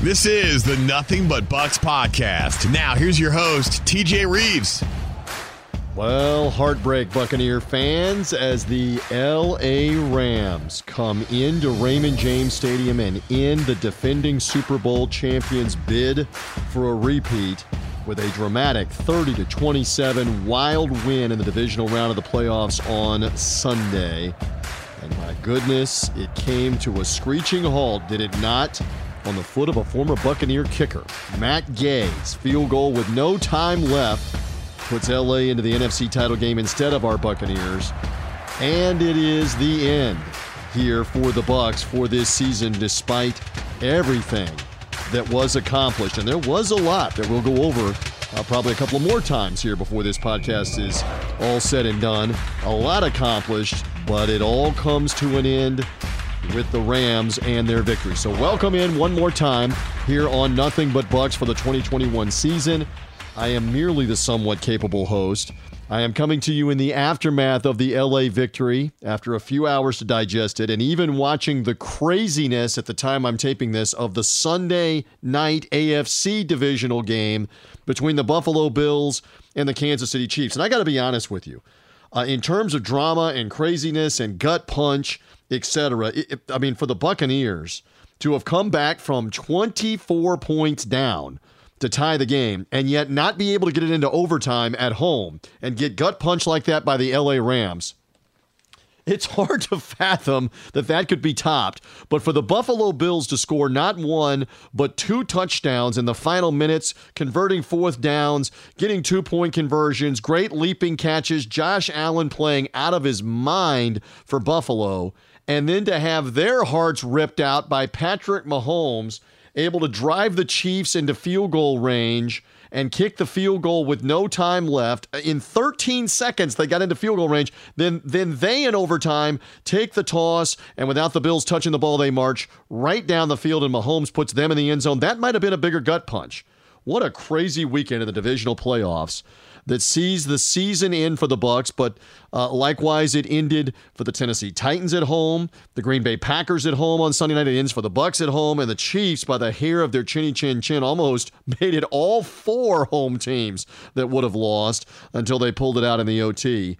This is the Nothing But Bucks podcast. Now, here's your host, TJ Reeves. Well, heartbreak, Buccaneer fans, as the LA Rams come into Raymond James Stadium and in the defending Super Bowl champions bid for a repeat with a dramatic 30 to 27 wild win in the divisional round of the playoffs on Sunday. And my goodness, it came to a screeching halt, did it not? On the foot of a former Buccaneer kicker, Matt Gay's field goal with no time left puts LA into the NFC title game instead of our Buccaneers. And it is the end here for the Bucks for this season despite everything that was accomplished. And there was a lot that we'll go over uh, probably a couple more times here before this podcast is all said and done. A lot accomplished, but it all comes to an end with the Rams and their victory. So welcome in one more time here on Nothing But Bucks for the 2021 season. I am merely the somewhat capable host. I am coming to you in the aftermath of the LA victory after a few hours to digest it, and even watching the craziness at the time I'm taping this of the Sunday night AFC divisional game between the Buffalo Bills and the Kansas City Chiefs. And I got to be honest with you, uh, in terms of drama and craziness and gut punch, etc. I mean, for the Buccaneers to have come back from 24 points down to tie the game and yet not be able to get it into overtime at home and get gut punched like that by the LA Rams. It's hard to fathom that that could be topped. But for the Buffalo Bills to score not one, but two touchdowns in the final minutes, converting fourth downs, getting two point conversions, great leaping catches, Josh Allen playing out of his mind for Buffalo, and then to have their hearts ripped out by Patrick Mahomes able to drive the Chiefs into field goal range and kick the field goal with no time left. Uh, in 13 seconds, they got into field goal range. Then, then they, in overtime, take the toss, and without the Bills touching the ball, they march right down the field, and Mahomes puts them in the end zone. That might have been a bigger gut punch. What a crazy weekend in the divisional playoffs that sees the season end for the Bucks, but uh, likewise it ended for the Tennessee Titans at home, the Green Bay Packers at home on Sunday night. It ends for the Bucks at home, and the Chiefs by the hair of their chinny chin chin almost made it all four home teams that would have lost until they pulled it out in the OT.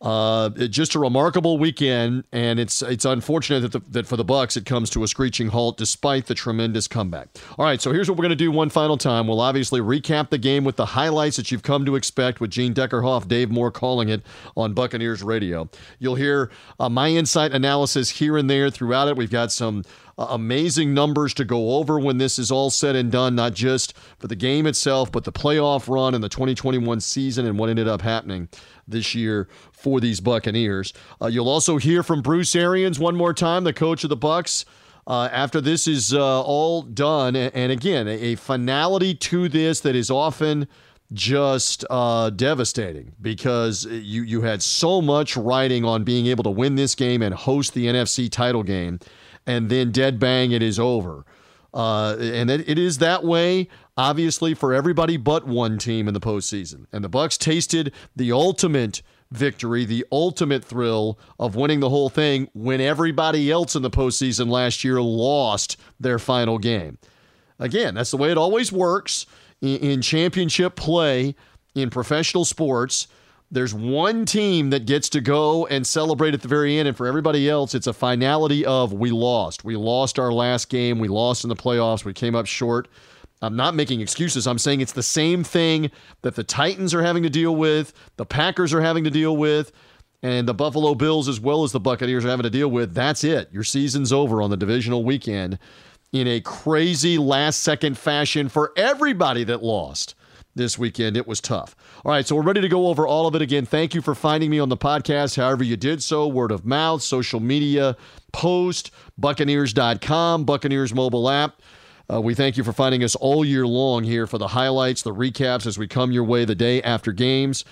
Uh, just a remarkable weekend, and it's it's unfortunate that, the, that for the Bucks it comes to a screeching halt despite the tremendous comeback. All right, so here's what we're going to do one final time. We'll obviously recap the game with the highlights that you've come to expect with Gene Deckerhoff, Dave Moore calling it on Buccaneers Radio. You'll hear uh, my insight analysis here and there throughout it. We've got some amazing numbers to go over when this is all said and done, not just for the game itself, but the playoff run and the 2021 season and what ended up happening this year for these Buccaneers. Uh, you'll also hear from Bruce Arians one more time, the coach of the Bucks. Uh, after this is uh, all done, and, again, a, a, finality to this that is often just uh, devastating because you you had so much riding on being able to win this game and host the NFC title game, and then dead bang, it is over. Uh, and it, it is that way, obviously, for everybody but one team in the postseason. And the Bucks tasted the ultimate victory, the ultimate thrill of winning the whole thing when everybody else in the postseason last year lost their final game. Again, that's the way it always works in, in championship play in professional sports there's one team that gets to go and celebrate at the very end, and for everybody else, it's a finality of we lost. We lost our last game. We lost in the playoffs. We came up short. I'm not making excuses. I'm saying it's the same thing that the Titans are having to deal with, the Packers are having to deal with, and the Buffalo Bills, as well as the Buccaneers, are having to deal with. That's it. Your season's over on the divisional weekend in a crazy last second fashion for everybody that lost this weekend. It was tough. All right, so we're ready to go over all of it again. Thank you for finding me on the podcast, however you did so, word of mouth, social media, post, Buccaneers.com, Buccaneers mobile app. Uh, we thank you for finding us all year long here for the highlights, the recaps as we come your way the day after games.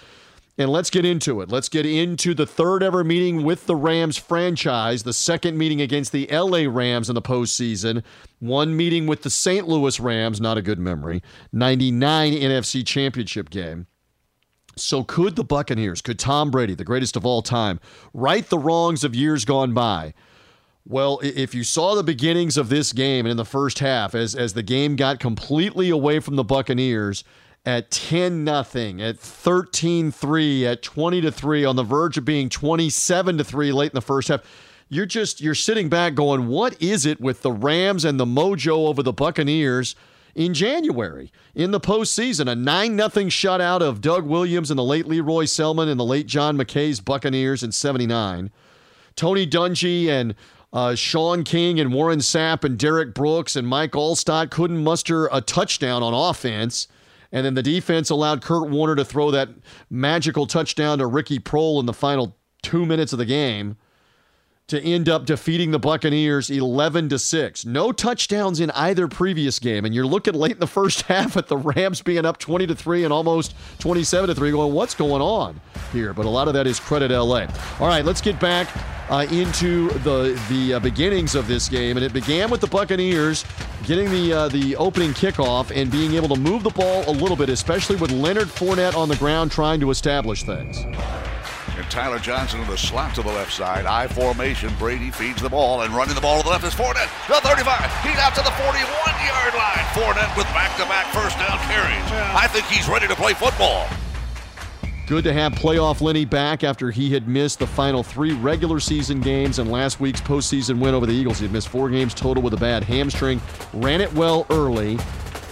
And let's get into it. Let's get into the third ever meeting with the Rams franchise, the second meeting against the LA Rams in the postseason, one meeting with the St. Louis Rams, not a good memory, 99 NFC championship game. So, could the Buccaneers, could Tom Brady, the greatest of all time, right the wrongs of years gone by? Well, if you saw the beginnings of this game and in the first half, as as the game got completely away from the Buccaneers at 10 nothing, at 13-3, at 20 to 3 on the verge of being 27 to 3 late in the first half. You're just you're sitting back going, "What is it with the Rams and the mojo over the Buccaneers?" in January in the postseason. A 9 0 shutout of Doug Williams and the late Lee Roy Selmon and the late John McKay's Buccaneers in 79. Tony Dungy and uh, Shaun King and Warren Sapp and Derrick Brooks and Mike Alstott couldn't muster a touchdown on offense. And then the defense allowed Kurt Warner to throw that magical touchdown to Ricky Proehl in the final two minutes of the game to end up defeating the Buccaneers 11 to 6. No touchdowns in either previous game and you're looking late in the first half at the Rams being up 20 to 3 and almost 27 to 3 going what's going on here? But a lot of that is credit LA. All right, let's get back uh, into the the uh, beginnings of this game and it began with the Buccaneers getting the uh, the opening kickoff and being able to move the ball a little bit especially with Leonard Fournette on the ground trying to establish things. And Tyler Johnson with a slot to the left side. I formation. Brady feeds the ball and running the ball to the left is Fournette. The 35. He's out to the 41 yard line. Fournette with back to back first down carries. I think he's ready to play football. Good to have playoff Lenny back after he had missed the final three regular season games and last week's postseason win over the Eagles. He had missed four games total with a bad hamstring. Ran it well early.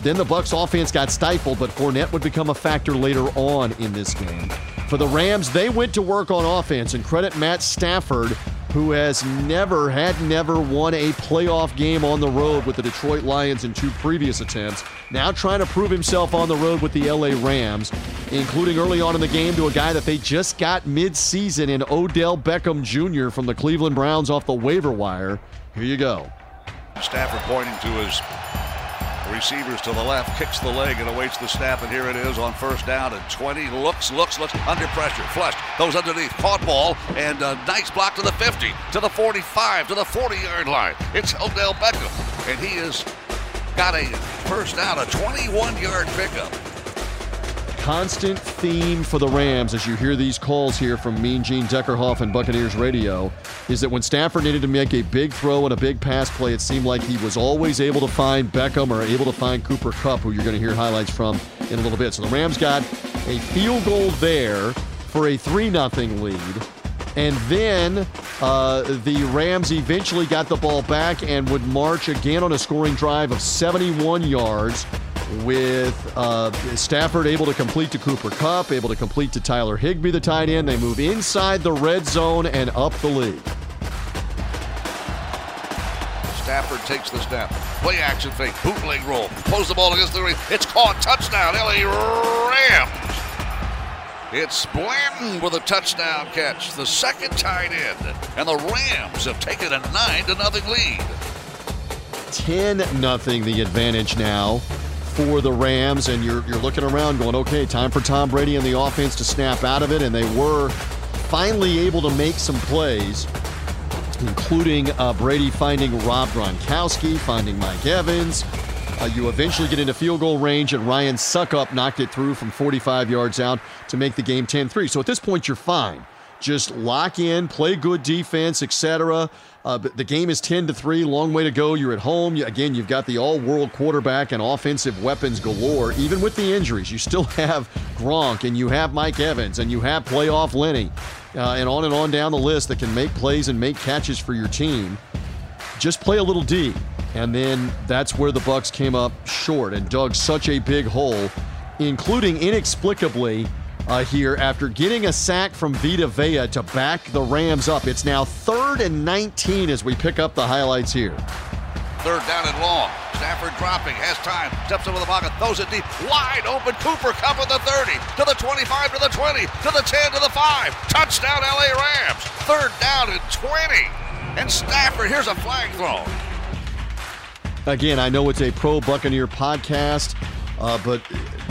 Then the Bucks offense got stifled, but Fournette would become a factor later on in this game. For the Rams, they went to work on offense, and credit Matt Stafford, who has never, had never won a playoff game on the road with the Detroit Lions in two previous attempts. Now trying to prove himself on the road with the LA Rams, including early on in the game to a guy that they just got mid-season in Odell Beckham Jr. from the Cleveland Browns off the waiver wire. Here you go. Stafford pointing to his Receivers to the left, kicks the leg and awaits the snap, and here it is on first down and 20. Looks, looks, looks under pressure. Flushed, goes underneath, caught ball, and a nice block to the 50, to the 45, to the 40 yard line. It's Odell Beckham, and he has got a first down, a 21 yard pickup constant theme for the Rams as you hear these calls here from Mean Gene Deckerhoff and Buccaneers Radio is that when Stafford needed to make a big throw and a big pass play, it seemed like he was always able to find Beckham or able to find Cooper Kupp, who you're going to hear highlights from in a little bit. So the Rams got a field goal there for a 3 0 lead. And then uh, the Rams eventually got the ball back and would march again on a scoring drive of 71 yards with uh, Stafford able to complete to Cooper Kupp, able to complete to Tyler Higbee, the tight end. They move inside the red zone and up the lead. Stafford takes the snap. Play action fake. Bootleg roll. Pulls the ball against the ring. It's caught. Touchdown. LA Rams. It's Blanton with a touchdown catch. The second tight end. And the Rams have taken a 9 to nothing lead. 10 nothing the advantage now for the Rams, and you're you're looking around going, okay, time for Tom Brady and the offense to snap out of it, and they were finally able to make some plays, including uh, Brady finding Rob Gronkowski, finding Mike Evans. Uh, you eventually get into field goal range, and Ryan Succop knocked it through from 45 yards out to make the game 10 3. So at this point, you're fine. Just lock in, play good defense, etc. Uh, but the game is 10 to 3, long way to go. You're at home. You, again, you've got the all world quarterback and offensive weapons galore. Even with the injuries, you still have Gronk and you have Mike Evans and you have playoff Lenny uh, and on and on down the list that can make plays and make catches for your team. Just play a little D. And then that's where the Bucks came up short and dug such a big hole, including inexplicably uh, here after getting a sack from Vita Vea to back the Rams up. It's now third and 19 as we pick up the highlights here. Third down and long. Stafford dropping, has time, steps into the pocket, throws it deep, wide open. Cooper Kupp at the 30, to the 25, to the 20, to the 10, to the 5. Touchdown, LA Rams. Third down and 20. And Stafford, here's a flag thrown. Again, I know it's a pro Buccaneer podcast, uh, but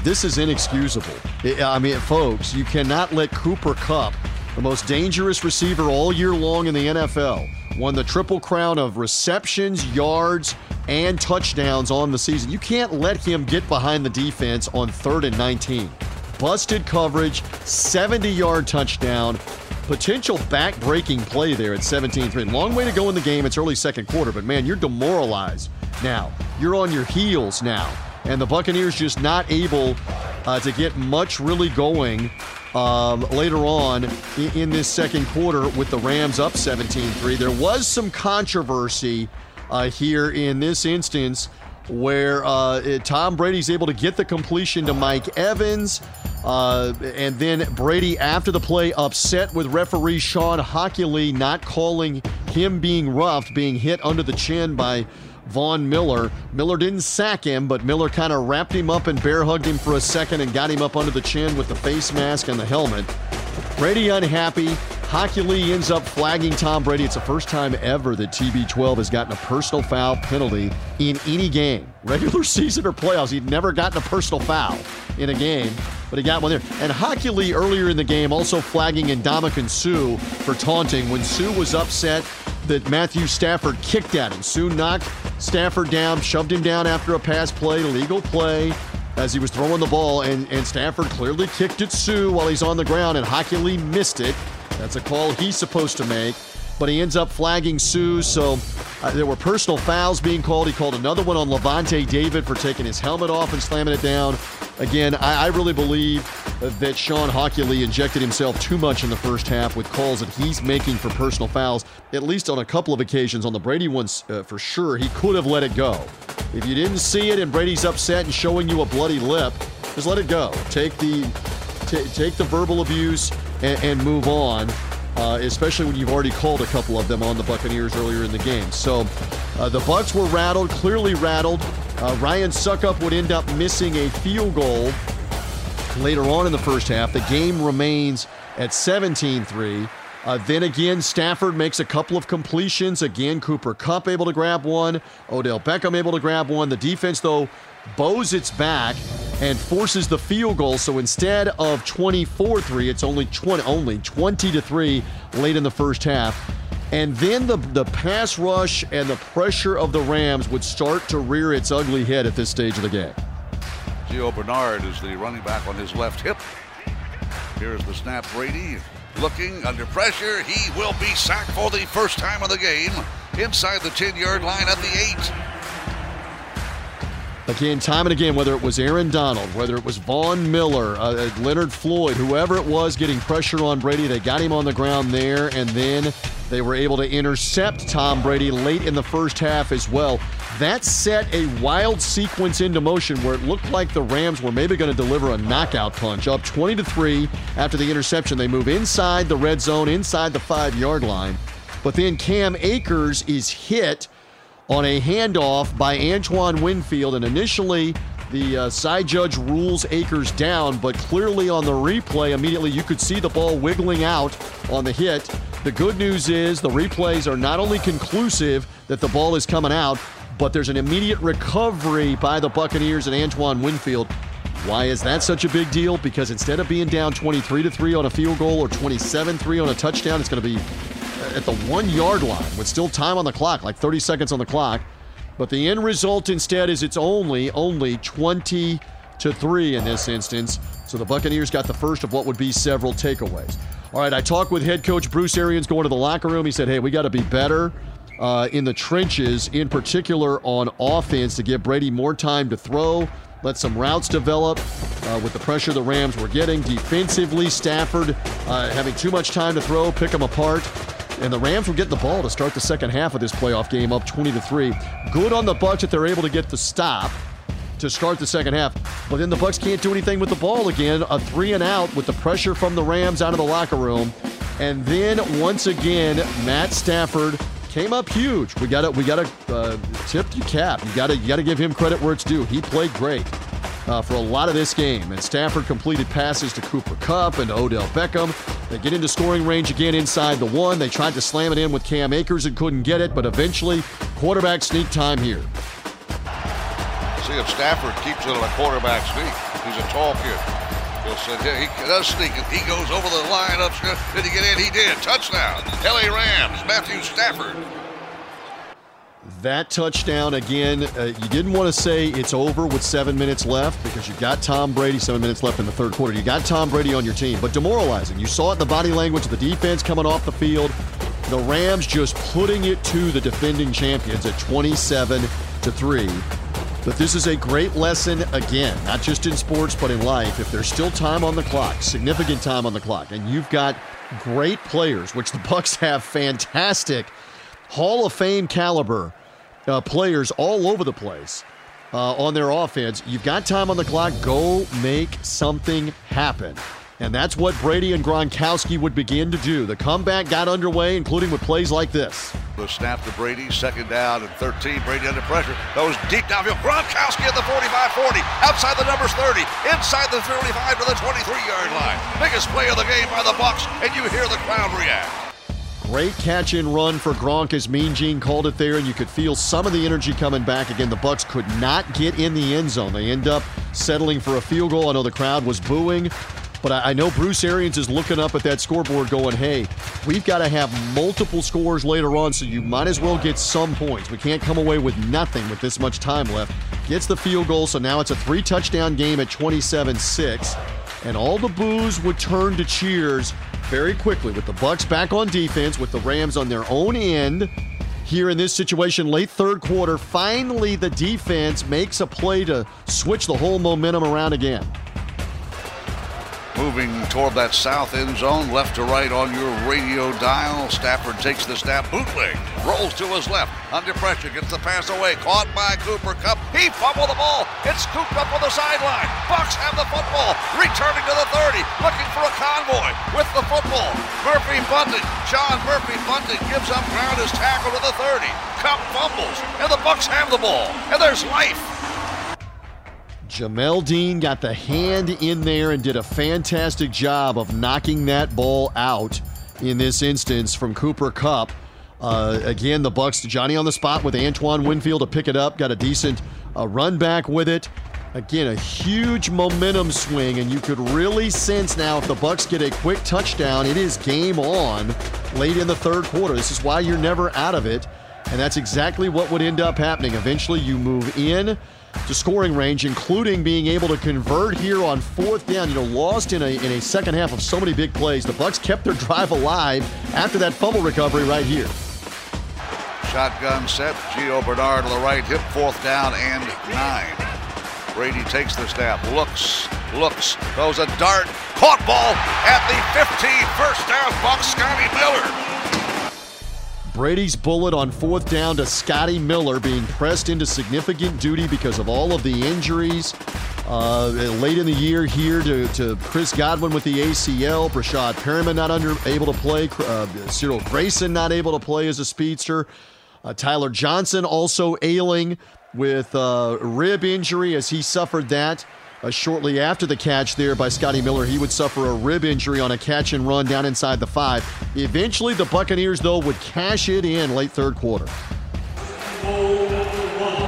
this is inexcusable. I mean, folks, you cannot let Cooper Kupp, the most dangerous receiver all year long in the NFL, won the triple crown of receptions, yards, and touchdowns on the season. You can't let him get behind the defense on third and 19. busted coverage, 70 yard touchdown. Potential back breaking play there at 17 3. Long way to go in the game. It's early second quarter, but man, you're demoralized now. You're on your heels now. And the Buccaneers just not able uh, to get much really going um, later on in, this second quarter with the Rams up 17 3. There was some controversy uh, here in this instance where uh, Tom Brady's able to get the completion to Mike Evans. Uh, and then Brady, after the play, upset with referee Shawn Hochuli, not calling him being roughed, being hit under the chin by Von Miller. Miller didn't sack him, but Miller kind of wrapped him up and bear hugged him for a second and got him up under the chin with the face mask and the helmet. Brady unhappy. Hochuli ends up flagging Tom Brady. It's the first time ever that TB12 has gotten a personal foul penalty in any game, regular season or playoffs. He'd never gotten a personal foul in a game, but he got one there. And Hochuli earlier in the game also flagging Ndamukong Suh for taunting when Suh was upset that Matthew Stafford kicked at him. Suh knocked Stafford down, shoved him down after a pass play, legal play as he was throwing the ball, and, and Stafford clearly kicked at Suh while he's on the ground, and Hochuli missed it. That's a call he's supposed to make, but he ends up flagging Suh. So uh, there were personal fouls being called. He called another one on Lavonte David for taking his helmet off and slamming it down. Again, I, I really believe that Shawn Hochuli injected himself too much in the first half with calls that he's making for personal fouls, at least on a couple of occasions. On the Brady ones, uh, for sure, he could have let it go. If you didn't see it and Brady's upset and showing you a bloody lip, just let it go. Take the t- take the verbal abuse and, and move on, uh, especially when you've already called a couple of them on the Buccaneers earlier in the game. So uh, the Bucks were rattled, clearly rattled. Uh, Ryan Succop would end up missing a field goal later on in the first half. The game remains at 17 3. Uh, then again, Stafford makes a couple of completions. Again, Cooper Kupp able to grab one. Odell Beckham able to grab one. The defense, though, bows its back and forces the field goal. So instead of 24-3, it's only 20, only 20 to 3 late in the first half. And then the, the pass rush and the pressure of the Rams would start to rear its ugly head at this stage of the game. Gio Bernard is the running back on his left hip. Here's the snap. Brady looking under pressure. He will be sacked for the first time of the game inside the 10 yard line at the 8. Again, time and again, whether it was Aaron Donald, whether it was Von Miller, uh, uh, Leonard Floyd, whoever it was getting pressure on Brady, they got him on the ground there, and then they were able to intercept Tom Brady late in the first half as well. That set a wild sequence into motion where it looked like the Rams were maybe going to deliver a knockout punch. Up 20 to 3 after the interception. They move inside the red zone, inside the five yard line. But then Cam Akers is hit on a handoff by Antoine Winfield. And initially, the uh, side judge rules Akers down, but clearly on the replay, immediately you could see the ball wiggling out on the hit. The good news is the replays are not only conclusive that the ball is coming out, but there's an immediate recovery by the Buccaneers and Antoine Winfield. Why is that such a big deal? Because instead of being down 23 to 3 on a field goal or 27 3 on a touchdown, it's going to be at the one yard line with still time on the clock, like 30 seconds on the clock. But the end result instead is it's only, only 20 to 3 in this instance. So the Buccaneers got the first of what would be several takeaways. All right, I talked with head coach Bruce Arians going to the locker room. He said, hey, we got to be better uh, in the trenches, in particular on offense, to give Brady more time to throw. Let some routes develop uh, with the pressure the Rams were getting. Defensively, Stafford uh, having too much time to throw, pick them apart. And the Rams were getting the ball to start the second half of this playoff game up 20 to 3. Good on the Bucks that they're able to get the stop to start the second half. But then the Bucks can't do anything with the ball again. A three and out with the pressure from the Rams out of the locker room. And then once again, Matt Stafford came up huge. We got to we got to uh, tip your cap. You got to you got to give him credit where it's due. He played great uh, for a lot of this game. And Stafford completed passes to Cooper Kupp and Odell Beckham. They get into scoring range again inside the one. They tried to slam it in with Cam Akers and couldn't get it, but eventually, quarterback sneak time here. See if Stafford keeps it on a quarterback sneak. He's a tall kid. He'll say, yeah, he does sneak it. He goes over the line up. Did he get in? He did. Touchdown. LA Rams, Matthew Stafford. That touchdown, again, uh, you didn't want to say it's over with seven minutes left because you've got Tom Brady, seven minutes left in the third quarter. You got Tom Brady on your team, but demoralizing. You saw it in the body language of the defense coming off the field. The Rams just putting it to the defending champions at 27 to 3. But this is a great lesson, again, not just in sports, but in life. If there's still time on the clock, significant time on the clock, and you've got great players, which the Bucks have fantastic Hall of Fame caliber uh, players all over the place uh, on their offense. You've got time on the clock. Go make something happen. And that's what Brady and Gronkowski would begin to do. The comeback got underway, including with plays like this. The snap to Brady, second down and 13. Brady under pressure. Those deep downfield. Gronkowski at the 45-40. Outside the numbers 30. Inside the 35 to the 23-yard line. Biggest play of the game by the Bucs, and you hear the crowd react. Great catch and run for Gronk as Mean Gene called it there, and you could feel some of the energy coming back. Again, the Bucks could not get in the end zone. They end up settling for a field goal. I know the crowd was booing, but I know Bruce Arians is looking up at that scoreboard going, hey, we've got to have multiple scores later on, so you might as well get some points. We can't come away with nothing with this much time left. Gets the field goal, so now it's a three touchdown game at 27 6. And all the boos would turn to cheers very quickly with the Bucks back on defense, with the Rams on their own end. Here in this situation, late third quarter, finally the defense makes a play to switch the whole momentum around again. Moving toward that south end zone, left to right on your radio dial. Stafford takes the snap, bootleg, rolls to his left, under pressure, gets the pass away, caught by Cooper Kupp. He fumbled the ball. It's scooped up on the sideline. Bucks have the football, returning to the 30, looking for a convoy with the football. Murphy Bunting, Sean Murphy Bunting gives up ground, his tackle to the 30. Kupp fumbles, and the Bucks have the ball, and there's life. Jamel Dean got the hand in there and did a fantastic job of knocking that ball out in this instance from Cooper Kupp. Uh, again, the Bucs, Johnny on the spot with Antoine Winfield to pick it up, got a decent uh, run back with it. Again, a huge momentum swing, and you could really sense now if the Bucs get a quick touchdown, it is game on late in the third quarter. This is why you're never out of it, and that's exactly what would end up happening. Eventually, you move in to scoring range, including being able to convert here on fourth down. You know, lost in a in a second half of so many big plays. The Bucs kept their drive alive after that fumble recovery right here. Shotgun set. Gio Bernard to the right, hip fourth down and nine. Brady takes the snap, looks, looks, throws a dart, caught ball at the 15, first down, Bucs, Scotty Miller. Brady's bullet on fourth down to Scotty Miller being pressed into significant duty because of all of the injuries. Uh, late in the year here to, to Chris Godwin with the ACL, Breshad Perriman not under, able to play, uh, Cyril Grayson not able to play as a speedster, uh, Tyler Johnson also ailing with uh, rib injury as he suffered that. Uh, shortly after the catch there by Scotty Miller, he would suffer a rib injury on a catch and run down inside the five. Eventually, the Buccaneers, though, would cash it in late third quarter.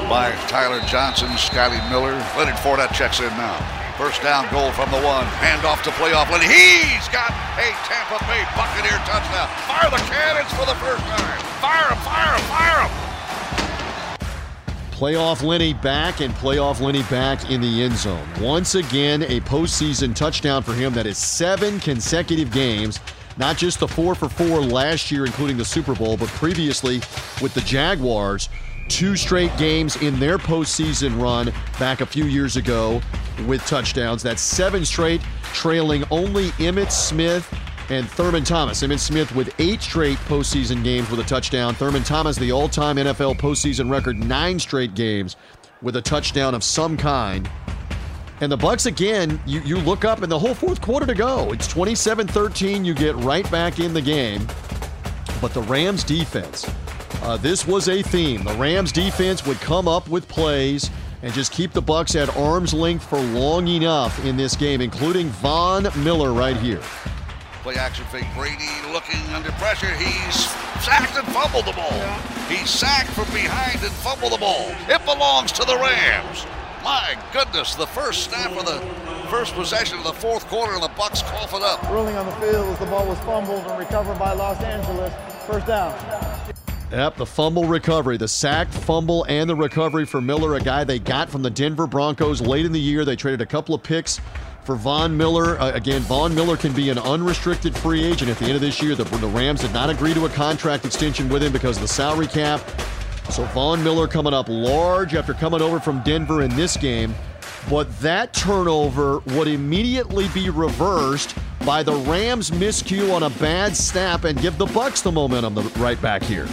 By Tyler Johnson, Scotty Miller. Leonard Fournette checks in now. First down goal from the one. Handoff to playoff Lenny. He's got a Tampa Bay Buccaneer touchdown. Fire the cannons for the first time. Fire them, fire them, fire them. Playoff Lenny back and playoff Lenny back in the end zone. Once again, a postseason touchdown for him. That is seven consecutive games. Not just the four for four last year, including the Super Bowl, but previously with the Jaguars. Two straight games in their postseason run back a few years ago with touchdowns. That's seven straight, trailing only Emmitt Smith and Thurman Thomas. Emmitt Smith with eight straight postseason games with a touchdown. Thurman Thomas, the all time NFL postseason record, nine straight games with a touchdown of some kind. And the Bucks again, you, you look up in the whole fourth quarter to go. It's 27-13. You get right back in the game. But the Rams defense, uh, this was a theme. The Rams defense would come up with plays and just keep the Bucks at arm's length for long enough in this game, including Von Miller right here. Play action fake. Brady looking under pressure. He's sacked and fumbled the ball. Yeah. He's sacked from behind and fumbled the ball. It belongs to the Rams. My goodness, the first snap of the first possession of the fourth quarter, and the Bucks cough it up. Ruling on the field as the ball was fumbled and recovered by Los Angeles. First down. Yep, the fumble recovery, the sack, fumble, and the recovery for Miller, a guy they got from the Denver Broncos late in the year. They traded a couple of picks for Von Miller. Uh, again, Von Miller can be an unrestricted free agent at the end of this year. The, the Rams did not agree to a contract extension with him because of the salary cap. So Von Miller coming up large after coming over from Denver in this game. But that turnover would immediately be reversed by the Rams' miscue on a bad snap and give the Bucks the momentum right back here.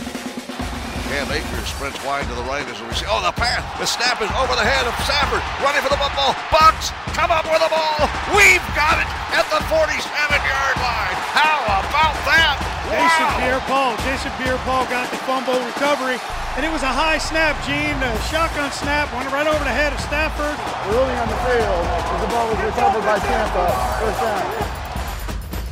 Cam Akers sprints wide to the right as a receiver. Oh, the pass. The snap is over the head of Stafford. Running for the football. Bucks come up with the ball. We've got it at the 47-yard line. How about that? Wow. Jason Pierre-Paul. Jason Pierre-Paul got the fumble recovery. And it was a high snap, Gene. A shotgun snap went right over the head of Stafford. Early on the field, the ball was recovered by Tampa. First down.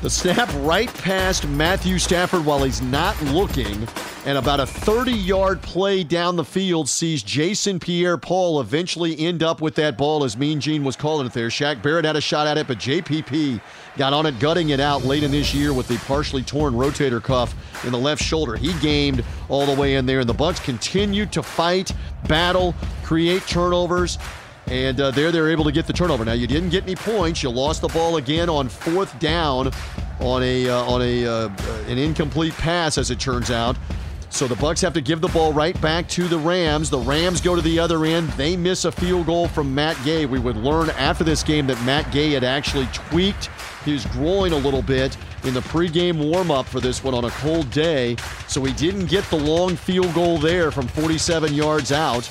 The snap right past Matthew Stafford while he's not looking, and about a 30 yard play down the field sees Jason Pierre Paul eventually end up with that ball as Mean Gene was calling it there. Shaq Barrett had a shot at it, but JPP got on it, gutting it out late in this year with the partially torn rotator cuff in the left shoulder. He gamed all the way in there, and the Bucks continued to fight, battle, create turnovers. And uh, there they're able to get the turnover. Now you didn't get any points. You lost the ball again on fourth down on a uh, on a uh, an incomplete pass, as it turns out. So the Bucks have to give the ball right back to the Rams. The Rams go to the other end. They miss a field goal from Matt Gay. We would learn after this game that Matt Gay had actually tweaked his groin a little bit in the pregame warm-up for this one on a cold day. So he didn't get the long field goal there from 47 yards out.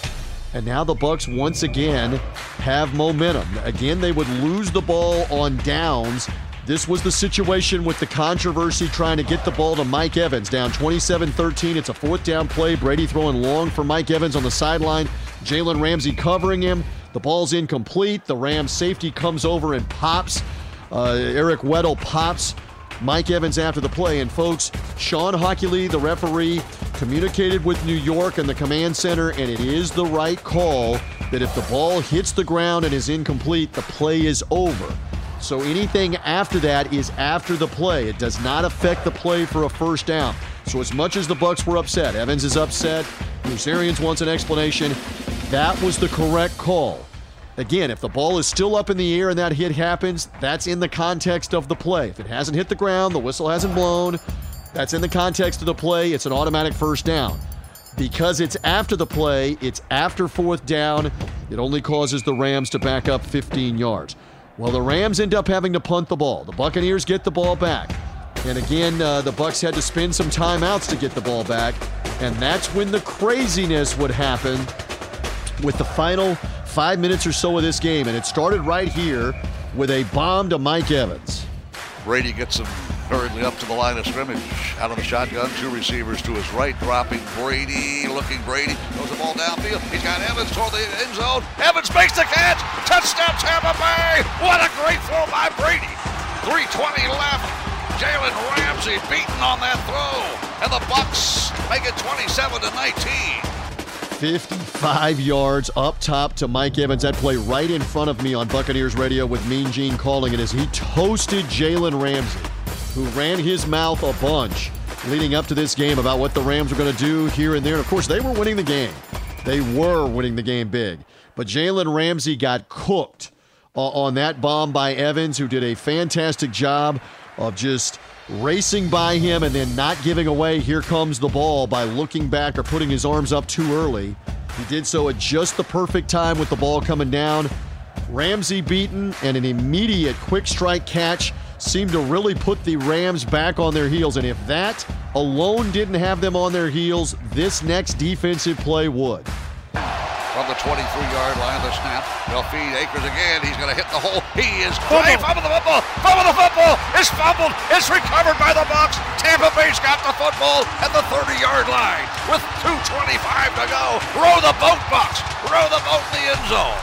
And now the Bucks once again have momentum. Again, they would lose the ball on downs. This was the situation with the controversy trying to get the ball to Mike Evans. Down 27 13. It's a fourth down play. Brady throwing long for Mike Evans on the sideline. Jalen Ramsey covering him. The ball's incomplete. The Rams safety comes over and pops. Uh, Eric Weddle pops Mike Evans after the play. And folks, Shawn Hochuli, the referee, communicated with New York and the command center, and it is the right call that if the ball hits the ground and is incomplete, the play is over. So anything after that is after the play. It does not affect the play for a first down. So as much as the Bucks were upset, Evans is upset, Bruce Arians wants an explanation. That was the correct call. Again, if the ball is still up in the air and that hit happens, that's in the context of the play. If it hasn't hit the ground, the whistle hasn't blown, that's in the context of the play, it's an automatic first down. Because it's after the play, it's after fourth down, it only causes the Rams to back up 15 yards. Well, the Rams end up having to punt the ball. The Buccaneers get the ball back. And again, uh, the Bucks had to spend some timeouts to get the ball back. And that's when the craziness would happen with the final five minutes or so of this game, and it started right here with a bomb to Mike Evans. Brady gets him hurriedly up to the line of scrimmage. Out of the shotgun, two receivers to his right, dropping Brady, looking Brady, throws the ball downfield. He's got Evans toward the end zone. Evans makes the catch. Touchdown Tampa Bay. What a great throw by Brady. 320 left. Jalen Ramsey beaten on that throw. And the Bucks make it 27 to 19. 55 yards up top to Mike Evans. That play right in front of me on Buccaneers radio with Mean Gene calling it as he toasted Jalen Ramsey, who ran his mouth a bunch leading up to this game about what the Rams were going to do here and there. And of course, they were winning the game. They were winning the game big. But Jalen Ramsey got cooked uh, on that bomb by Evans, who did a fantastic job of just racing by him and then not giving away here comes the ball by looking back or putting his arms up too early. He did so at just the perfect time with the ball coming down. Ramsey beaten and an immediate quick strike catch seemed to really put the Rams back on their heels. And if that alone didn't have them on their heels, this next defensive play would from the 23-yard line. The snap. They'll feed Akers again. He's going to hit the hole. He is going. Fumble the football. Fumble the football. It's fumbled. It's recovered by the Bucks. Tampa Bay's got the football at the 30-yard line with 2:25 to go. Row the boat, Bucks. Row the boat in the end zone.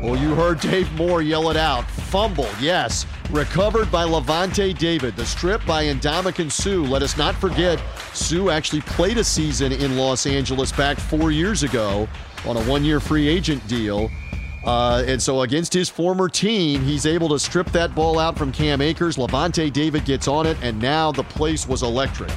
Well, you heard Dave Moore yell it out. Fumble, yes. Recovered by Lavonte David. The strip by Ndamukong Suh. Let us not forget, Suh actually played a season in Los Angeles back four years ago on a one year free agent deal. Uh, and so against his former team, he's able to strip that ball out from Cam Akers. Lavonte David gets on it, and now the place was electric.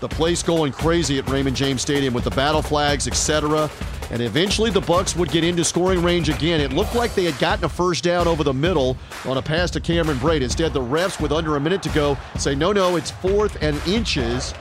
the place going crazy at Raymond James Stadium with the battle flags, etc. And eventually the Bucks would get into scoring range again. It looked like they had gotten a first down over the middle on a pass to Cameron Brate. Instead, the refs, with under a minute to go, say, no, no, it's fourth and inches.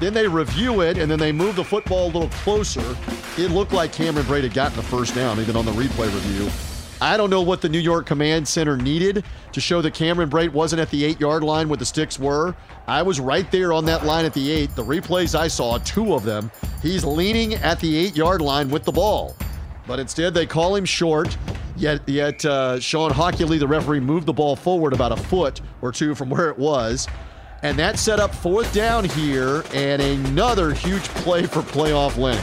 Then they review it, and then they move the football a little closer. It looked like Cameron Brate had gotten the first down, even on the replay review. I don't know what the New York Command Center needed to show that Cameron Brate wasn't at the eight yard line where the sticks were. I was right there on that line at the eight. The replays I saw, two of them, he's leaning at the eight yard line with the ball. But instead, they call him short. Yet, yet uh, Shawn Hochuli, the referee, moved the ball forward about a foot or two from where it was. And that set up fourth down here and another huge play for playoff Lenny.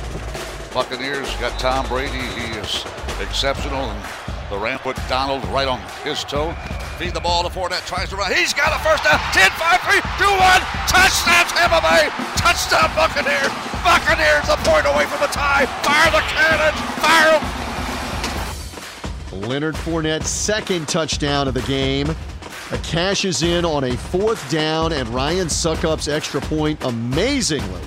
Buccaneers got Tom Brady. He is exceptional. And the Ram put Donald right on his toe. Feed the ball to Fournette. Tries to run. He's got a first down. 10, 5, 3, 2, 1. Touchdown Tampa Bay. Touchdown Buccaneers. Buccaneers a point away from the tie. Fire the cannon. Fire. Leonard Fournette's second touchdown of the game. A cashes in on a fourth down, and Ryan Succop's extra point amazingly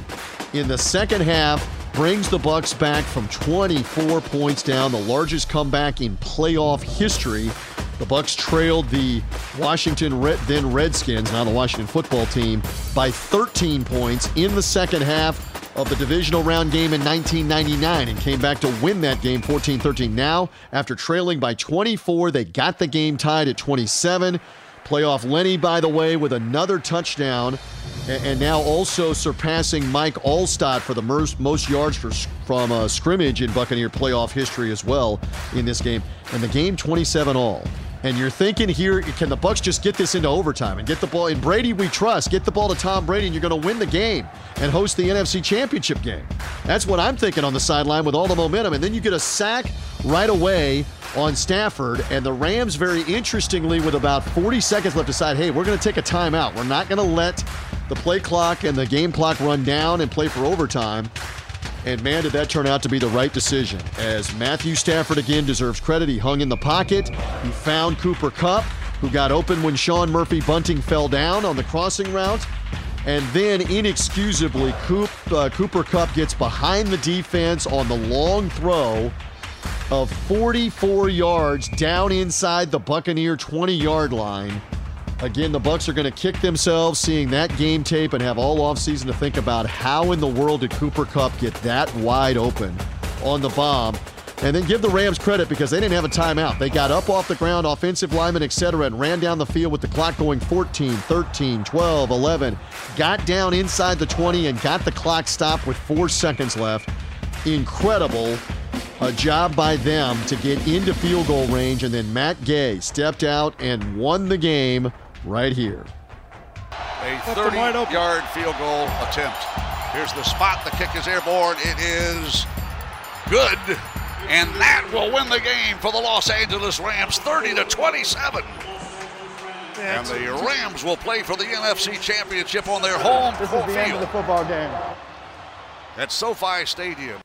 in the second half brings the Bucks back from 24 points down, the largest comeback in playoff history. The Bucks trailed the Washington Red, then Redskins, now the Washington football team, by 13 points in the second half of the divisional round game in 1999 and came back to win that game 14-13. Now, after trailing by 24, they got the game tied at 27. Playoff Lenny, by the way, with another touchdown, and now also surpassing Mike Alstott for the most, yards for, from a scrimmage in Buccaneer playoff history as well in this game. And the game 27 all. And you're thinking here, can the Bucks just get this into overtime and get the ball? In Brady, we trust. Get the ball to Tom Brady, and you're going to win the game and host the NFC Championship game. That's what I'm thinking on the sideline with all the momentum. And then you get a sack right away on Stafford, and the Rams, very interestingly, with about 40 seconds left, decide, hey, we're going to take a timeout. We're not going to let the play clock and the game clock run down and play for overtime. And man, did that turn out to be the right decision. As Matthew Stafford again deserves credit. He hung in the pocket. He found Cooper Kupp, who got open when Sean Murphy Bunting fell down on the crossing route. And then, inexcusably, Coop, uh, Cooper Kupp gets behind the defense on the long throw of 44 yards down inside the Buccaneer 20 yard line. Again, the Bucks are going to kick themselves seeing that game tape and have all offseason to think about how in the world did Cooper Kupp get that wide open on the bomb. And then give the Rams credit because they didn't have a timeout. They got up off the ground, offensive linemen, etc., and ran down the field with the clock going 14, 13, 12, 11. Got down inside the 20 and got the clock stopped with four seconds left. Incredible a job by them to get into field goal range, and then Matt Gay stepped out and won the game right here. A 30 yard field goal attempt. Here's the spot. The kick is airborne. It is good. And that will win the game for the Los Angeles Rams 30 to 27. And the Rams will play for the NFC Championship on their home this field. This is the end of the football game. At SoFi Stadium.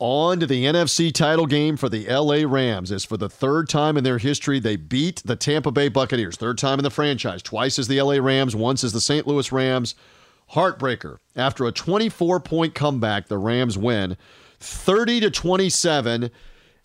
On to the NFC title game for the LA Rams as for the third time in their history they beat the Tampa Bay Buccaneers. Third time in the franchise, twice as the LA Rams, once as the St. Louis Rams. Heartbreaker. After a 24-point comeback, the Rams win 30 to 27.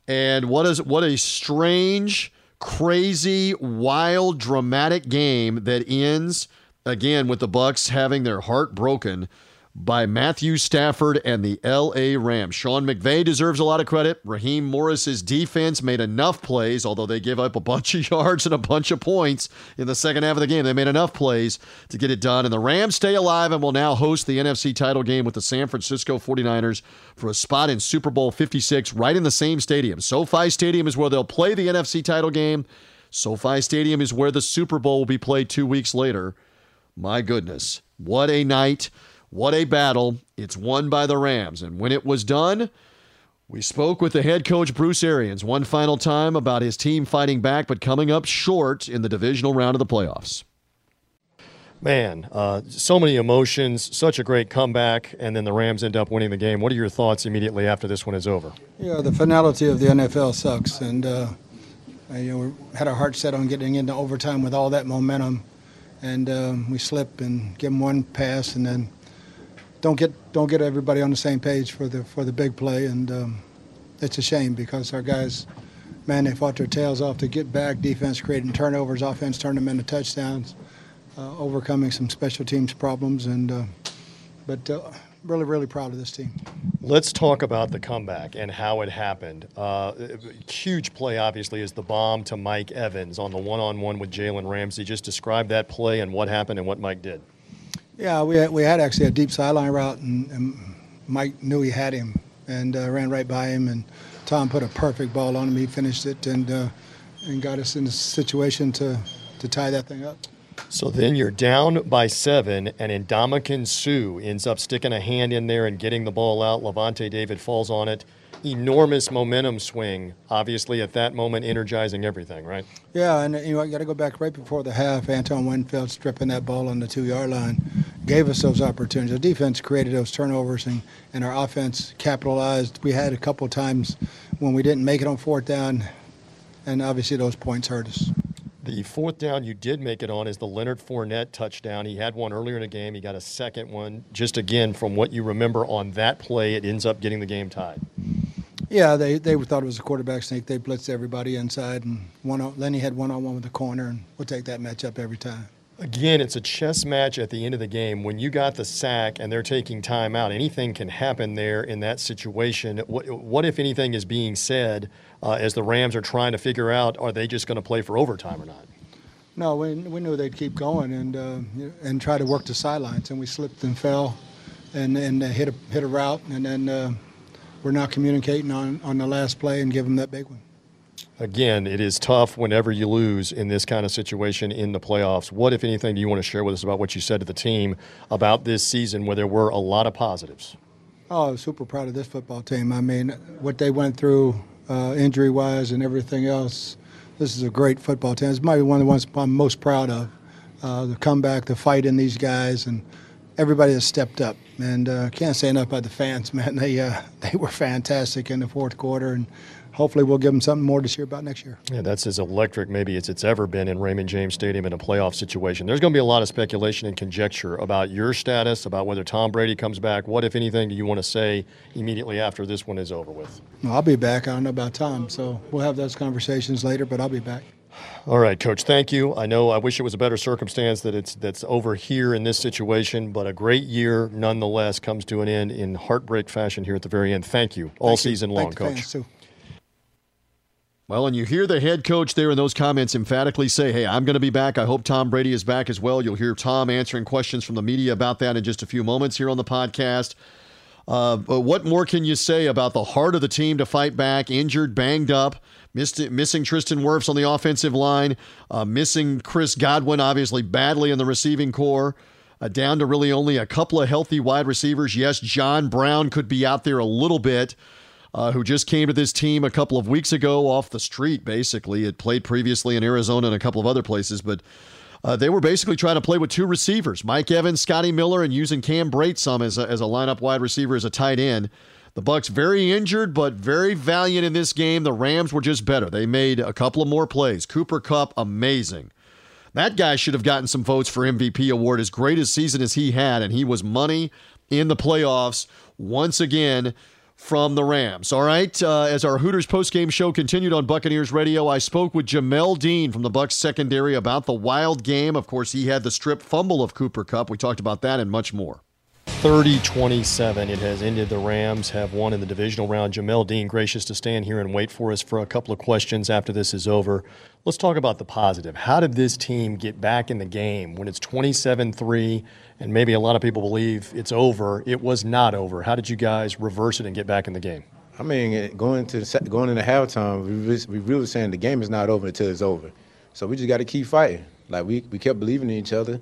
And what is what a strange, crazy, wild, dramatic game that ends again with the Bucks having their heart broken by Matthew Stafford and the LA Rams. Sean McVay deserves a lot of credit. Raheem Morris's defense made enough plays, although they give up a bunch of yards and a bunch of points in the second half of the game. They made enough plays to get it done. And the Rams stay alive and will now host the NFC title game with the San Francisco 49ers for a spot in Super Bowl 56 right in the same stadium. SoFi Stadium is where they'll play the NFC title game. SoFi Stadium is where the Super Bowl will be played two weeks later. My goodness, what a night! What a battle. It's won by the Rams. And when it was done, we spoke with the head coach, Bruce Arians, one final time about his team fighting back, but coming up short in the divisional round of the playoffs. Man, uh, so many emotions, such a great comeback, and then the Rams end up winning the game. What are your thoughts immediately after this one is over? Yeah, the finality of the NFL sucks, and uh, you know, we had our heart set on getting into overtime with all that momentum, and um, we slip and give them one pass, and then don't get don't get everybody on the same page for the for the big play, and um, it's a shame because our guys, man, they fought their tails off to get back. Defense creating turnovers, offense turned them into touchdowns, uh, overcoming some special teams problems, and uh, but uh, really really proud of this team. Let's talk about the comeback and how it happened. Uh, huge play, obviously, is the bomb to Mike Evans on the one-on-one with Jalen Ramsey. Just describe that play and what happened and what Mike did. Yeah, we had, we had actually a deep sideline route, and, and Mike knew he had him and uh, ran right by him. And Tom put a perfect ball on him. He finished it and uh, and got us in a situation to to tie that thing up. So then you're down by seven, and Ndamukong Suh ends up sticking a hand in there and getting the ball out. Lavonte David falls on it enormous momentum swing, obviously at that moment energizing everything, right? Yeah, and you know, I got to go back right before the half. Antoine Winfield stripping that ball on the two yard line gave us those opportunities. The defense created those turnovers, and, and our offense capitalized. We had a couple times when we didn't make it on fourth down, and obviously those points hurt us. The fourth down you did make it on is the Leonard Fournette touchdown. He had one earlier in the game. He got a second one. Just again, from what you remember on that play, it ends up getting the game tied. Yeah, they, they thought it was a quarterback sneak. They blitzed everybody inside, and one on, Lenny had one on one with the corner, and we'll take that matchup every time. Again, it's a chess match at the end of the game. When you got the sack and they're taking time out, anything can happen there in that situation. What, what if anything, is being said uh, as the Rams are trying to figure out are they just going to play for overtime or not? No, we, we knew they'd keep going and uh, and try to work the sidelines, and we slipped and fell, and and hit a hit a route, and then uh, we're not communicating on, on the last play and give them that big one. Again, it is tough whenever you lose in this kind of situation in the playoffs. What, if anything, do you want to share with us about what you said to the team about this season where there were a lot of positives? Oh, I'm super proud of this football team. I mean, what they went through uh, injury wise and everything else, this is a great football team. It's maybe one of the ones I'm most proud of. Uh, the comeback, the fight in these guys, and everybody has stepped up, and uh, can't say enough about the fans, man. They uh, they were fantastic in the fourth quarter, and hopefully we'll give them something more to cheer about next year. Yeah, that's as electric maybe as it's ever been in Raymond James Stadium in a playoff situation. There's going to be a lot of speculation and conjecture about your status, about whether Tom Brady comes back. What, if anything, do you want to say immediately after this one is over with? Well, I'll be back. I don't know about Tom, so we'll have those conversations later, but I'll be back. All right, Coach. Thank you. I know I wish it was a better circumstance that it's that's over here in this situation, but a great year nonetheless comes to an end in heartbreak fashion here at the very end. Thank you all Thank season you. long, Thank Coach. Well, and you hear the head coach there in those comments emphatically say, Hey, I'm going to be back. I hope Tom Brady is back as well. You'll hear Tom answering questions from the media about that in just a few moments here on the podcast. Uh, what more can you say about the heart of the team to fight back? Injured, banged up, missed, missing Tristan Wirfs on the offensive line, uh, missing Chris Godwin, obviously badly in the receiving core. Uh, down to really only a couple of healthy wide receivers. Yes, John Brown could be out there a little bit, uh, who just came to this team a couple of weeks ago off the street, basically. Had played previously in Arizona and a couple of other places, but uh, they were basically trying to play with two receivers, Mike Evans, Scotty Miller, and using Cam Brate some as a, as a lineup wide receiver as a tight end. The Bucks very injured, but very valiant in this game. The Rams were just better. They made a couple of more plays. Cooper Kupp, amazing. That guy should have gotten some votes for MVP award. As great a season as he had, and he was money in the playoffs once again from the Rams. All right, uh, as our Hooters postgame show continued on Buccaneers Radio, I spoke with Jamel Dean from the Bucks secondary about the wild game. Of course, he had the strip fumble of Cooper Kupp. We talked about that and much more. 30 27. It has ended. The Rams have won in the divisional round. Jamel Dean, gracious to stand here and wait for us for a couple of questions after this is over. Let's talk about the positive. How did this team get back in the game when it's 27 3 and maybe a lot of people believe it's over? It was not over. How did you guys reverse it and get back in the game? I mean, going to going into halftime, we really, we really saying the game is not over until it's over. So we just got to keep fighting. Like we, we kept believing in each other,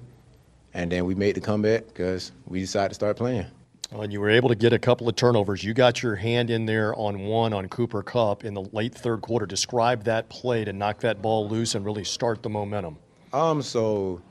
and then we made the comeback because we decided to start playing. Well, and you were able to get a couple of turnovers. You got your hand in there on one on Cooper Kupp in the late third quarter. Describe that play to knock that ball loose and really start the momentum. Um, so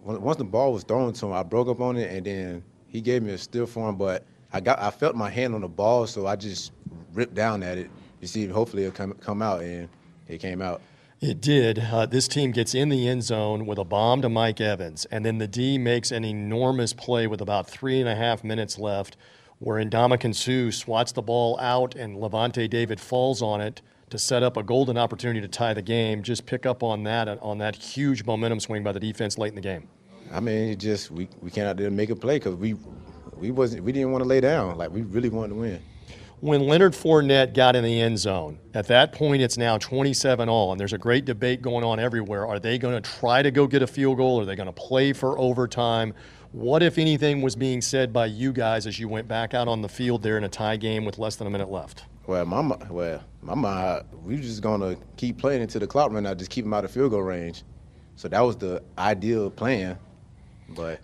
once the ball was thrown to him, I broke up on it, and then he gave me a stiff form, but I got I felt my hand on the ball, so I just ripped down at it. You see, hopefully it'll come come out, and it came out. It did. Uh, this team gets in the end zone with a bomb to Mike Evans, and then the D makes an enormous play with about three and a half minutes left, where Ndamukong Suh swats the ball out, and Lavonte David falls on it to set up a golden opportunity to tie the game. Just pick up on that on that huge momentum swing by the defense late in the game. I mean, just we we came out there make a play because we we wasn't we didn't want to lay down. Like we really wanted to win when Leonard Fournette got in the end zone, at that point it's now 27 all, and there's a great debate going on everywhere. Are they going to try to go get a field goal? Are they going to play for overtime? What, if anything, was being said by you guys as you went back out on the field there in a tie game with less than a minute left? Well, my well, my mind, we were just gonna keep playing until the clock ran out, just keep them out of field goal range. So that was the ideal plan, but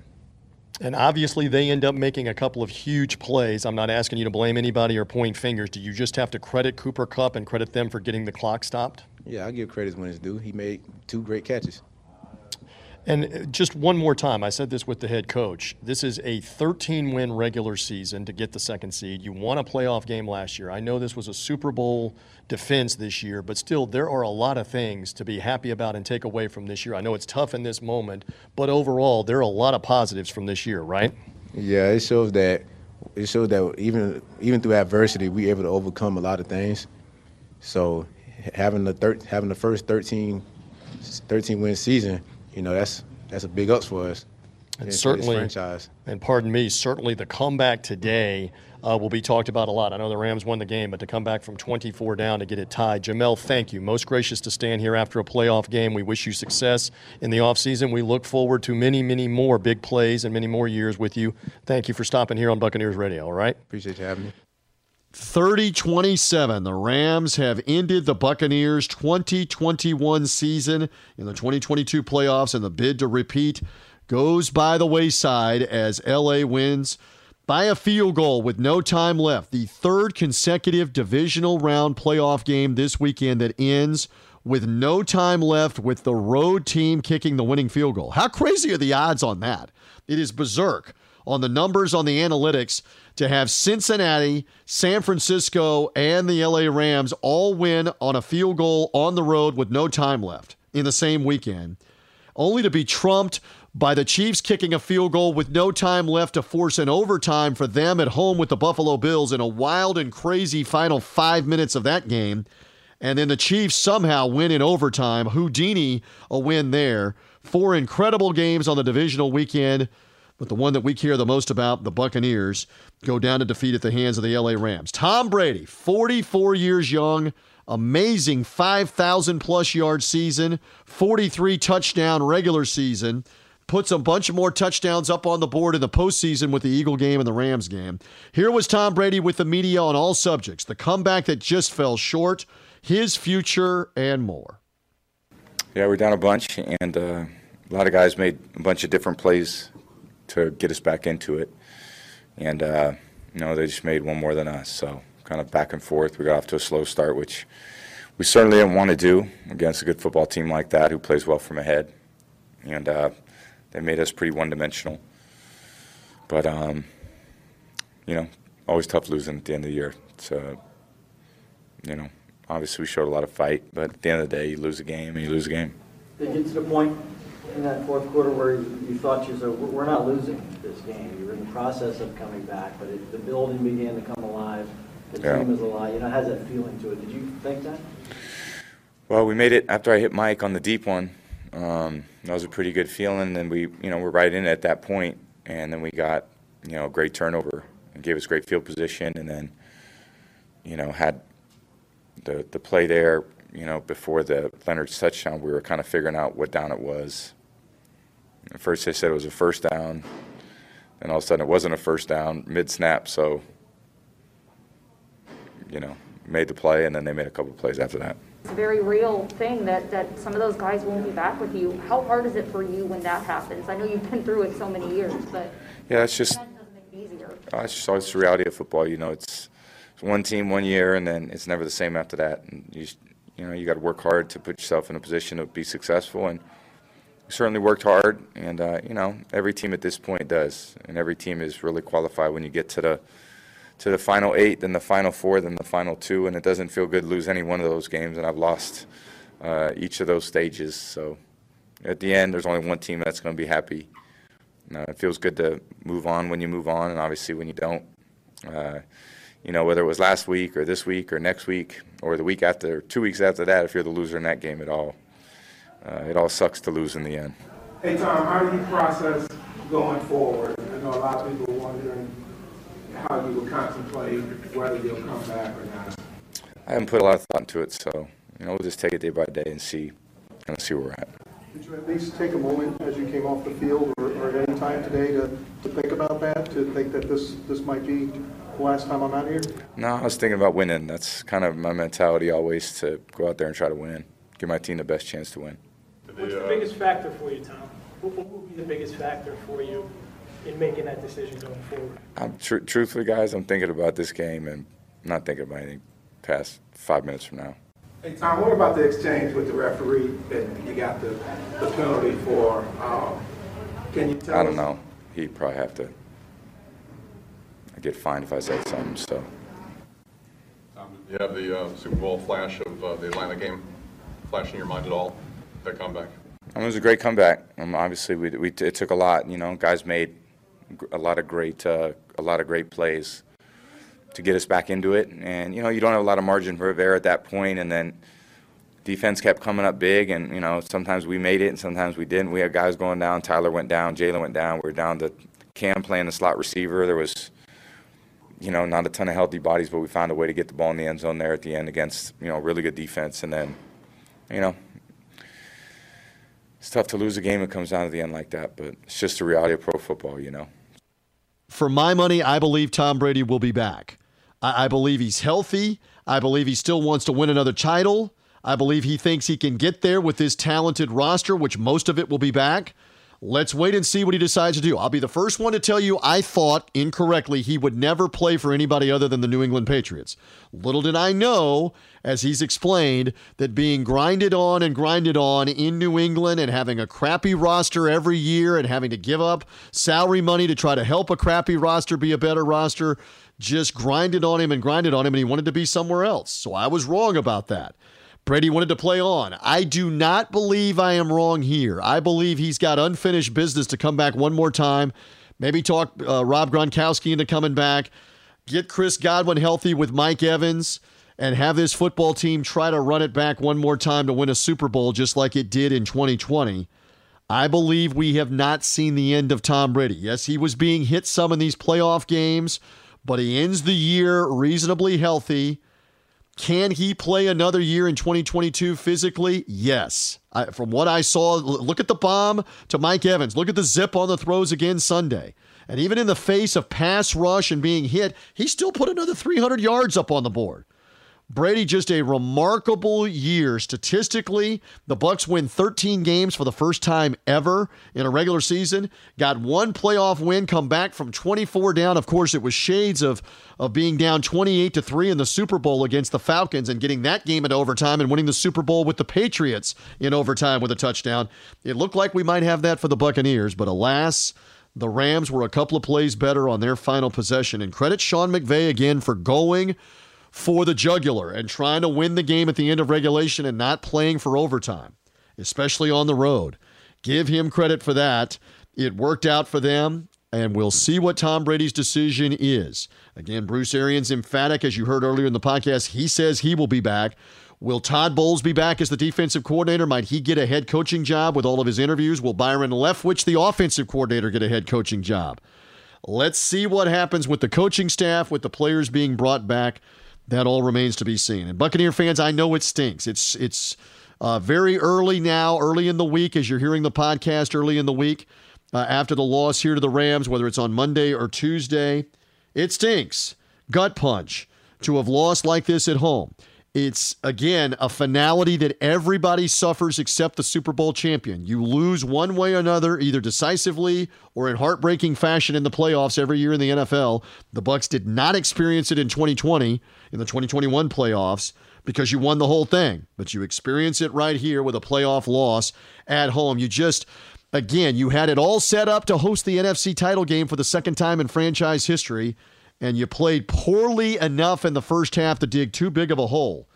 and obviously, they end up making a couple of huge plays. I'm not asking you to blame anybody or point fingers. Do you just have to credit Cooper Kupp and credit them for getting the clock stopped? Yeah, I give credit when it's due. He made two great catches. And just one more time, I said this with the head coach. This is a 13 win regular season to get the second seed. You won a playoff game last year. I know this was a Super Bowl defense this year, but still, there are a lot of things to be happy about and take away from this year. I know it's tough in this moment, but overall, there are a lot of positives from this year, right? Yeah, it shows that it shows that even even through adversity, we able to overcome a lot of things. So having the thir- having the first 13, 13 win season you know that's that's a big ups for us. And certainly, franchise. and pardon me, certainly the comeback today uh, will be talked about a lot. I know the Rams won the game, but to come back from 24 down to get it tied. Jamel, thank you. Most gracious to stand here after a playoff game. We wish you success in the offseason. We look forward to many, many more big plays and many more years with you. Thank you for stopping here on Buccaneers Radio, all right? Appreciate you having me. 30 27. The Rams have ended the Buccaneers' 2021 season in the 2022 playoffs, and the bid to repeat goes by the wayside as LA wins by a field goal with no time left. The third consecutive divisional round playoff game this weekend that ends with no time left with the road team kicking the winning field goal. How crazy are the odds on that? It is berserk on the numbers on the analytics to have Cincinnati, San Francisco, and the LA Rams all win on a field goal on the road with no time left in the same weekend, only to be trumped by the Chiefs kicking a field goal with no time left to force an overtime for them at home with the Buffalo Bills in a wild and crazy final five minutes of that game. And then the Chiefs somehow win in overtime. Houdini a win there. Four incredible games on the divisional weekend. But the one that we care the most about, the Buccaneers, go down to defeat at the hands of the LA Rams. Tom Brady, 44 years young, amazing 5,000 plus yard season, 43 touchdown regular season, puts a bunch of more touchdowns up on the board in the postseason with the Eagle game and the Rams game. Here was Tom Brady with the media on all subjects the comeback that just fell short, his future, and more. Yeah, we're down a bunch, and uh, a lot of guys made a bunch of different plays to get us back into it. And, uh, you know, they just made one more than us. So kind of back and forth. We got off to a slow start, which we certainly didn't want to do against a good football team like that who plays well from ahead. And uh, they made us pretty one dimensional. But, um, you know, always tough losing at the end of the year. It's, you know, obviously we showed a lot of fight, but at the end of the day, you lose a game and you lose a game. They get to the point in that fourth quarter where you thought you said, we're not losing this game. You were in the process of coming back, but it, the building began to come alive. The yeah. team is alive. You know, has that feeling to it. Did you think that? Well, we made it after I hit Mike on the deep one. Um, that was a pretty good feeling, and we, you know, we're right in at that point, and then we got, you know, a great turnover and gave us great field position, and then, you know, had the the play there, you know, before the Leonard's touchdown, we were kind of figuring out what down it was. At first, they said it was a first down. and all of a sudden, it wasn't a first down mid snap. So, you know, made the play, and then they made a couple of plays after that. It's a very real thing that, that some of those guys won't be back with you. How hard is it for you when that happens? I know you've been through it so many years, but yeah, it's just uh, it's just always the reality of football. You know, it's, it's one team one year, and then it's never the same after that. And you, you know, you got to work hard to put yourself in a position to be successful, and certainly worked hard, and uh, you know every team at this point does, and every team is really qualified when you get to the to the final eight, then the final four, then the final two, and it doesn't feel good to lose any one of those games. And I've lost uh, each of those stages. So at the end, there's only one team that's going to be happy. Uh, it feels good to move on when you move on, and obviously when you don't. Uh, you know, whether it was last week or this week or next week or the week after, two weeks after that, if you're the loser in that game, at all uh, it all sucks to lose in the end. Hey Tom, how do you process going forward? I know a lot of people are wondering how you will contemplate whether you'll come back or not. I haven't put a lot of thought into it, so you know we'll just take it day by day and see, kind of see where we're at. Did you at least take a moment as you came off the field or, or at any time today to, to think about that, to think that this, this might be the last time I'm out here? No, I was thinking about winning. That's kind of my mentality always to go out there and try to win, give my team the best chance to win. What's the biggest factor for you, Tom? What what will be the biggest factor for you in making that decision going forward? I'm tr- truthfully, guys, I'm thinking about this game and not thinking about anything past five minutes from now. Hey Tom, what about the exchange with the referee that you got the, the penalty for? Um, can you tell I don't us- know. He'd probably have to. I get fined if I said something. So You have the uh, Super Bowl flash of uh, the Atlanta game flashing in your mind at all? That comeback? I mean, it was a great comeback. Um, obviously, we, we it took a lot. You know, guys made a lot of great uh, a lot of great plays to get us back into it. And you know, you don't have a lot of margin for error at that point. And then defense kept coming up big. And you know, sometimes we made it, and sometimes we didn't. We had guys going down. Tyler went down. Jalen went down. We were down to Cam playing the slot receiver. There was you know, not a ton of healthy bodies, but we found a way to get the ball in the end zone there at the end against, you know, really good defense. And then, you know, it's tough to lose a game that comes down to the end like that, but it's just the reality of pro football, you know. For my money, I believe Tom Brady will be back. I, I believe he's healthy. I believe he still wants to win another title. I believe he thinks he can get there with his talented roster, which most of it will be back. Let's wait and see what he decides to do. I'll be the first one to tell you I thought incorrectly he would never play for anybody other than the New England Patriots. Little did I know, as he's explained, that being grinded on and grinded on in New England and having a crappy roster every year and having to give up salary money to try to help a crappy roster be a better roster just grinded on him and grinded on him, and he wanted to be somewhere else. So I was wrong about that. Brady wanted to play on. I do not believe I am wrong here. I believe he's got unfinished business to come back one more time. Maybe talk uh, Rob Gronkowski into coming back. Get Chris Godwin healthy with Mike Evans and have this football team try to run it back one more time to win a Super Bowl just like it did in 2020. I believe we have not seen the end of Tom Brady. Yes, he was being hit some in these playoff games, but he ends the year reasonably healthy. Can he play another year in 2022 physically? Yes. I, from what I saw, look at the bomb to Mike Evans. Look at the zip on the throws again Sunday. And even in the face of pass rush and being hit, he still put another 300 yards up on the board. Brady just a remarkable year statistically. The Bucks win 13 games for the first time ever in a regular season. Got one playoff win, come back from 24 down. Of course, it was shades of of being down 28 to 3 in the Super Bowl against the Falcons and getting that game into overtime and winning the Super Bowl with the Patriots in overtime with a touchdown. It looked like we might have that for the Buccaneers, but alas, the Rams were a couple of plays better on their final possession. And credit Sean McVay again for going for the jugular and trying to win the game at the end of regulation and not playing for overtime, especially on the road. Give him credit for that. It worked out for them, and we'll see what Tom Brady's decision is. Again, Bruce Arians emphatic, as you heard earlier in the podcast. He says he will be back. Will Todd Bowles be back as the defensive coordinator? Might he get a head coaching job with all of his interviews? Will Byron Leftwich, the offensive coordinator, get a head coaching job? Let's see what happens with the coaching staff, with the players being brought back. That all remains to be seen. And Buccaneer fans, I know it stinks. It's it's uh, very early now, early in the week, as you're hearing the podcast early in the week uh, after the loss here to the Rams, whether it's on Monday or Tuesday. It stinks. Gut punch to have lost like this at home. It's, again, a finality that everybody suffers except the Super Bowl champion. You lose one way or another, either decisively or in heartbreaking fashion in the playoffs every year in the NFL. The Bucks did not experience it in 2020 in the 2021 playoffs because you won the whole thing, but you experience it right here with a playoff loss at home. You just again, you had it all set up to host the NFC title game for the second time in franchise history and you played poorly enough in the first half to dig too big of a hole.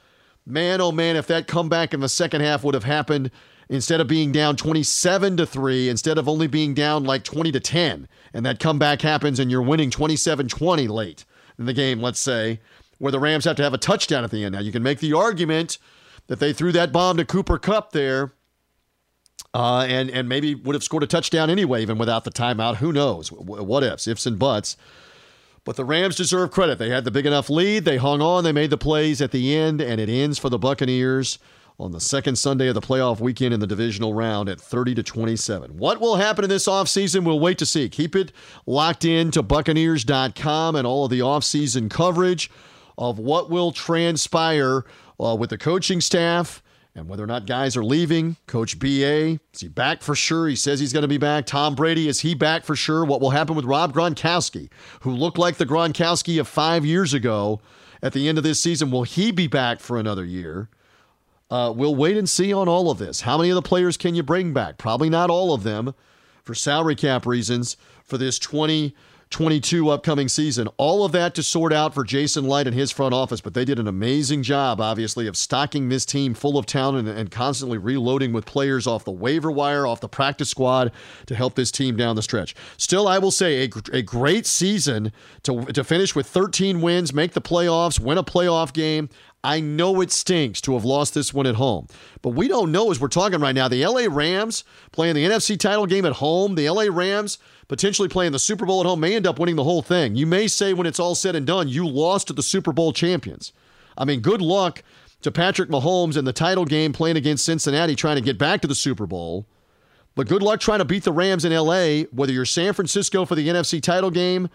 Man, oh man, if that comeback in the second half would have happened instead of being down 27 to 3, instead of only being down like 20 to 10, and that comeback happens and you're winning 27 20 late in the game, let's say, where the Rams have to have a touchdown at the end. Now, you can make the argument that they threw that bomb to Cooper Kupp there. Uh, and and maybe would have scored a touchdown anyway, even without the timeout. Who knows? What ifs, ifs and buts. But the Rams deserve credit. They had the big enough lead. They hung on. They made the plays at the end, and it ends for the Buccaneers on the second Sunday of the playoff weekend in the divisional round at 30 to 27. What will happen in this offseason? We'll wait to see. Keep it locked in to Buccaneers.com and all of the offseason coverage of what will transpire uh, with the coaching staff and whether or not guys are leaving. Coach BA, is he back for sure? He says he's going to be back. Tom Brady, is he back for sure? What will happen with Rob Gronkowski, who looked like the Gronkowski of five years ago at the end of this season? Will he be back for another year? Uh, we'll wait and see on all of this. How many of the players can you bring back? Probably not all of them for salary cap reasons for this 20- 22 upcoming season. All of that to sort out for Jason Licht and his front office, but they did an amazing job, obviously, of stocking this team full of talent and, and, constantly reloading with players off the waiver wire, off the practice squad to help this team down the stretch. Still, I will say a, a great season to, to finish with 13 wins, make the playoffs, win a playoff game. I know it stinks to have lost this one at home, but we don't know as we're talking right now. The LA Rams playing the NFC title game at home, the LA Rams potentially playing the Super Bowl at home may end up winning the whole thing. You may say when it's all said and done, you lost to the Super Bowl champions. I mean, good luck to Patrick Mahomes in the title game playing against Cincinnati trying to get back to the Super Bowl. But good luck trying to beat the Rams in LA, whether you're San Francisco for the NFC title game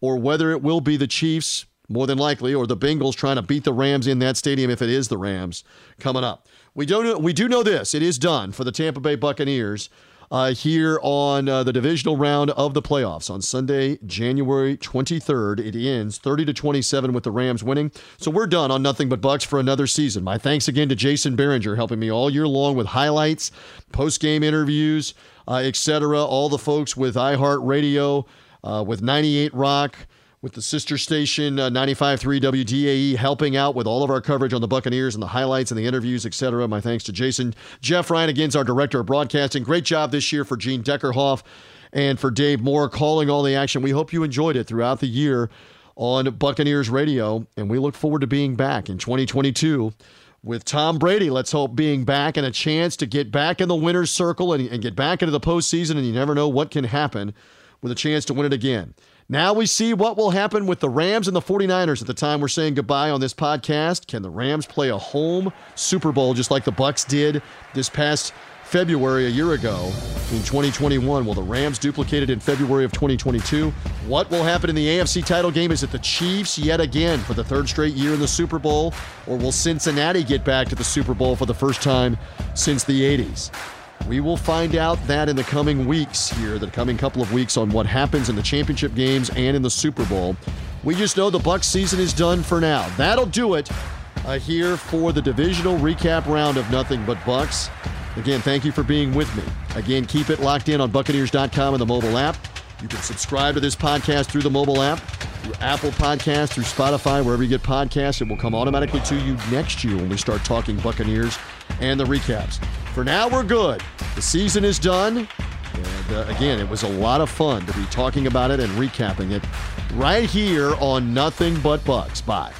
or whether it will be the Chiefs more than likely, or the Bengals trying to beat the Rams in that stadium if it is the Rams coming up. We do we do know this: it is done for the Tampa Bay Buccaneers uh, here on uh, the divisional round of the playoffs on Sunday, January 23rd. It ends 30 to 27 with the Rams winning. So we're done on nothing but Bucks for another season. My thanks again to Jason Behringer helping me all year long with highlights, post game interviews, uh, etc. All the folks with iHeartRadio, uh, with 98 Rock with the sister station uh, 95.3 WDAE helping out with all of our coverage on the Buccaneers and the highlights and the interviews, etc. My thanks to Jason. Jeff Ryan, again, is our director of broadcasting. Great job this year for Gene Deckerhoff and for Dave Moore calling all the action. We hope you enjoyed it throughout the year on Buccaneers Radio, and we look forward to being back in 2022 with Tom Brady. Let's hope being back and a chance to get back in the winner's circle and, and get back into the postseason, and you never know what can happen with a chance to win it again. Now we see what will happen with the Rams and the 49ers at the time we're saying goodbye on this podcast. Can the Rams play a home Super Bowl just like the Bucks did this past February a year ago in 2021? Will the Rams duplicate it in February of 2022? What will happen in the AFC title game? Is it the Chiefs yet again for the third straight year in the Super Bowl? Or will Cincinnati get back to the Super Bowl for the first time since the 80s? We will find out that in the coming weeks here, the coming couple of weeks on what happens in the championship games and in the Super Bowl. We just know the Bucks season is done for now. That'll do it uh, here for the divisional recap round of Nothing But Bucks. Again, thank you for being with me. Again, keep it locked in on Buccaneers.com and the mobile app. You can subscribe to this podcast through the mobile app, through Apple Podcasts, through Spotify, wherever you get podcasts. It will come automatically to you next year when we start talking Buccaneers and the recaps. For now, we're good. The season is done. And uh, again, it was a lot of fun to be talking about it and recapping it right here on Nothing But Bucks. Bye.